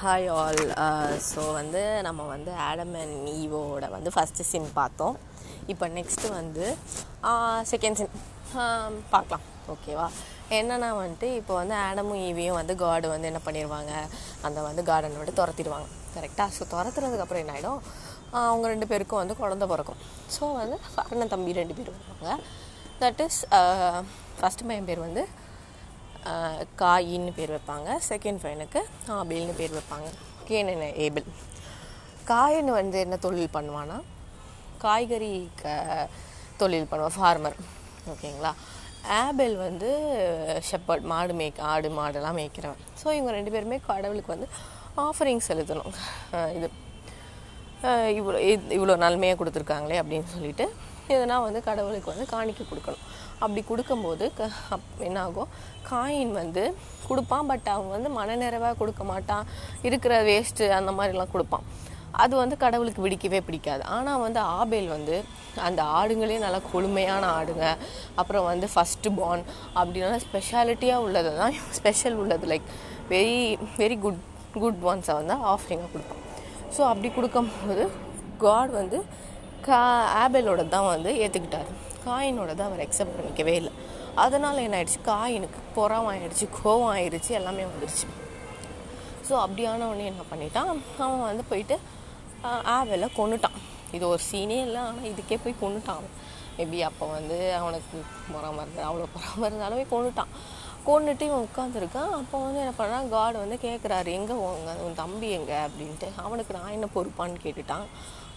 Hi all so வந்து நம்ம வந்து ஆடம் அண்ட் ஈவோட வந்து ஃபஸ்ட்டு சிம் பார்த்தோம். இப்போ நெக்ஸ்ட்டு வந்து uh, செகண்ட் சிம் um, பார்க்கலாம். ஓகேவா என்னன்னா வந்துட்டு இப்போ வந்து ஆடமும் ஈவியும் வந்து காடு வந்து என்ன பண்ணிடுவாங்க அந்த வந்து கார்டன் விட்டு துரத்திடுவாங்க. கரெக்டாக ஸோ துரத்துனதுக்கப்புறம் என்ன ஆகிடும் uh, அவங்க ரெண்டு பேருக்கும் வந்து குழந்த பிறக்கும். ஸோ வந்து அண்ணன் தம்பி ரெண்டு பேர் வருவாங்க. தட் இஸ் ஃபஸ்ட்டு பையன் பேர் வந்து காயின்னு பேர் வைப்பாங்க. செகண்ட் பையனுக்கு ஆபிள்னு பேர் வைப்பாங்க. கேனன் ஏபிள் காயின் வந்து என்ன தொழில் பண்ணுவான்னா காய்கறி க தொழில் பண்ணுவான் ஃபார்மர் ஓகேங்களா? ஆபேல் வந்து ஷெப்பர்ட் மாடு மேய்க்க ஆடு மாடெல்லாம் மேய்க்கிறவன். ஸோ இவங்க ரெண்டு பேருமே கடவுளுக்கு வந்து ஆஃபரிங் செலுத்தணும். இது இவ்வளோ இவ்வளோ நன்மையாக கொடுத்துருக்காங்களே அப்படின்னு சொல்லிட்டு எதனா வந்து கடவுளுக்கு வந்து காணிக்க கொடுக்கணும். அப்படி கொடுக்கும்போது க அப் என்னாகும்? காயின் வந்து கொடுப்பான் பட் அவன் வந்து மனநிறைவாக கொடுக்க மாட்டான். இருக்கிற வேஸ்ட்டு அந்த மாதிரிலாம் கொடுப்பான். அது வந்து கடவுளுக்கு பிடிக்கவே பிடிக்காது. ஆனால் வந்து ஆபேல் வந்து அந்த ஆடுங்களே நல்லா கொழுமையான ஆடுங்க. அப்புறம் வந்து ஃபஸ்ட்டு பார்ன் அப்படின்னா ஸ்பெஷாலிட்டியாக உள்ளது தான். ஸ்பெஷல் உள்ளது like very very good good ஒன்ஸை வந்து ஆஃபரிங்காக கொடுப்பான். ஸோ அப்படி கொடுக்கும்போது காட் வந்து கா ஆபேலோட தான் வந்து ஏற்றுக்கிட்டாரு காயினோட தான் அவர் அக்செப்ட் பண்ணிக்கவே இல்லை. அதனால் என்ன ஆயிடுச்சு காயினுக்கு புறம் ஆயிடுச்சு கோவம் ஆயிடுச்சு எல்லாமே வந்துடுச்சு ஸோ அப்படியான உடனே என்ன பண்ணிட்டான்? அவன் வந்து போயிட்டு ஆவலை கொண்டுட்டான் இது ஒரு சீனே இல்லை ஆனால் இதுக்கே போய் கொன்னுட்டான் அவன். மேபி அப்போ வந்து அவனுக்கு பொறாம மருந்து அவ்வளோ பொறாம இருந்தாலுமே கொண்டுட்டான் கொண்டுட்டு இவன் உட்காந்துருக்கான் அப்போ வந்து என்ன பண்ணுறான் காடு வந்து கேட்குறாரு எங்கே உங்க உன் தம்பி எங்கே? அப்படின்ட்டு. அவனுக்கு நான் என்ன பொறுப்பான்னு கேட்டுட்டான்.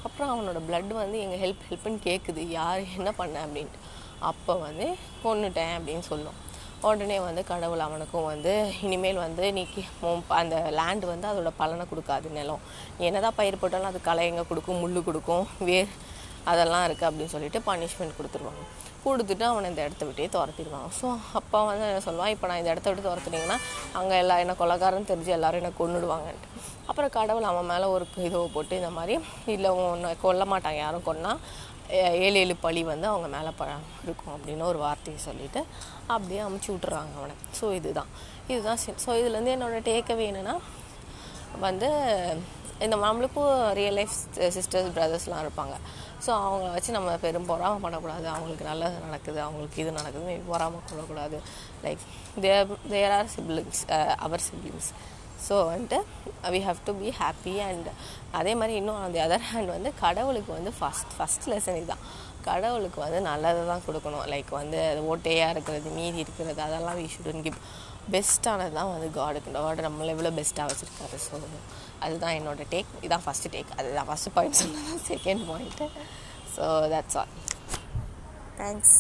அப்புறம் அவனோட ப்ளட் வந்து எங்கள் ஹெல்ப் ஹெல்ப்னு கேட்குது யார் என்ன பண்ண? அப்படின்ட்டு. அப்போ வந்து கொண்டுட்டேன் அப்படின்னு சொல்லும். உடனே வந்து கடவுள் அவனுக்கும் வந்து இனிமேல் வந்து நீ ப- அந்த லேண்ட் வந்து அதோட பலனை கொடுக்காது நிலம். நீ என்னதான் பயிர் போட்டாலும் அது களை எங்கே கொடுக்கும் முள் கொடுக்கும் வேர் அதெல்லாம் இருக்குது அப்படின்னு சொல்லிட்டு பனிஷ்மெண்ட் கொடுத்துருவாங்க. கொடுத்துட்டு அவனை இந்த இடத்த விட்டே துரத்திடுவாங்க. ஸோ அப்பா வந்து என்ன சொல்லுவான் இப்போ நான் இந்த இடத்த விட்டு துரத்துனீங்கன்னா அங்கே எல்லா என்ன கொலகாரன்னு தெரிஞ்சு எல்லாரும் என்ன கொன்னுடுவாங்கன்ட்டு. அப்புறம் கடவுள் அவன் மேலே ஒரு இதுவை போட்டு இந்த மாதிரி இல்லை ஒன்று கொல்ல மாட்டாங்க. யாரும் கொன்னா ஏ- ஏழு ஏழு பழி வந்து அவங்க மேலே ப இருக்கும் அப்படின்னு ஒரு வார்த்தையை சொல்லிவிட்டு அப்படியே அமுச்சு விட்டுறாங்க அவனை. ஸோ இதுதான். இதுதான் ஸோ இதுலேருந்து என்னோடய டேக்கவே என்னென்னா வந்து இந்த நம்மளுக்கும் ரியல் லைஃப் சிஸ்டர்ஸ் பிரதர்ஸ்லாம் இருப்பாங்க. ஸோ அவங்கள வச்சு நம்ம பெரும் பொறாமல் பண்ணக்கூடாது. அவங்களுக்கு நல்லது நடக்குது. அவங்களுக்கு இது நடக்குது. maybe பொறாம கொள்ளக்கூடாது. Like there there are siblings our siblings so வந்துட்டு we have to be happy and அதே மாதிரி இன்னும் அந்த அதர் ஹேண்ட் வந்து கடவுளுக்கு வந்து ஃபஸ்ட் ஃபஸ்ட் லெசன் இதுதான். கடவுளுக்கு வந்து நல்லதை தான் கொடுக்கணும். லைக் வந்து அது ஓட்டையாக இருக்கிறது மீதி இருக்கிறது அதெல்லாம் வி ஷுடன் கிவ் பெஸ்ட்டானது தான் வந்து காடுக்கு காடு நம்மளை எவ்வளோ பெஸ்ட்டாக வச்சுருக்காரு ஸோ அதுதான் என்னோட டேக் இதான் ஃபஸ்ட்டு டேக் அதுதான் ஃபஸ்ட்டு பாயிண்ட் சொன்னது second point so that's all thanks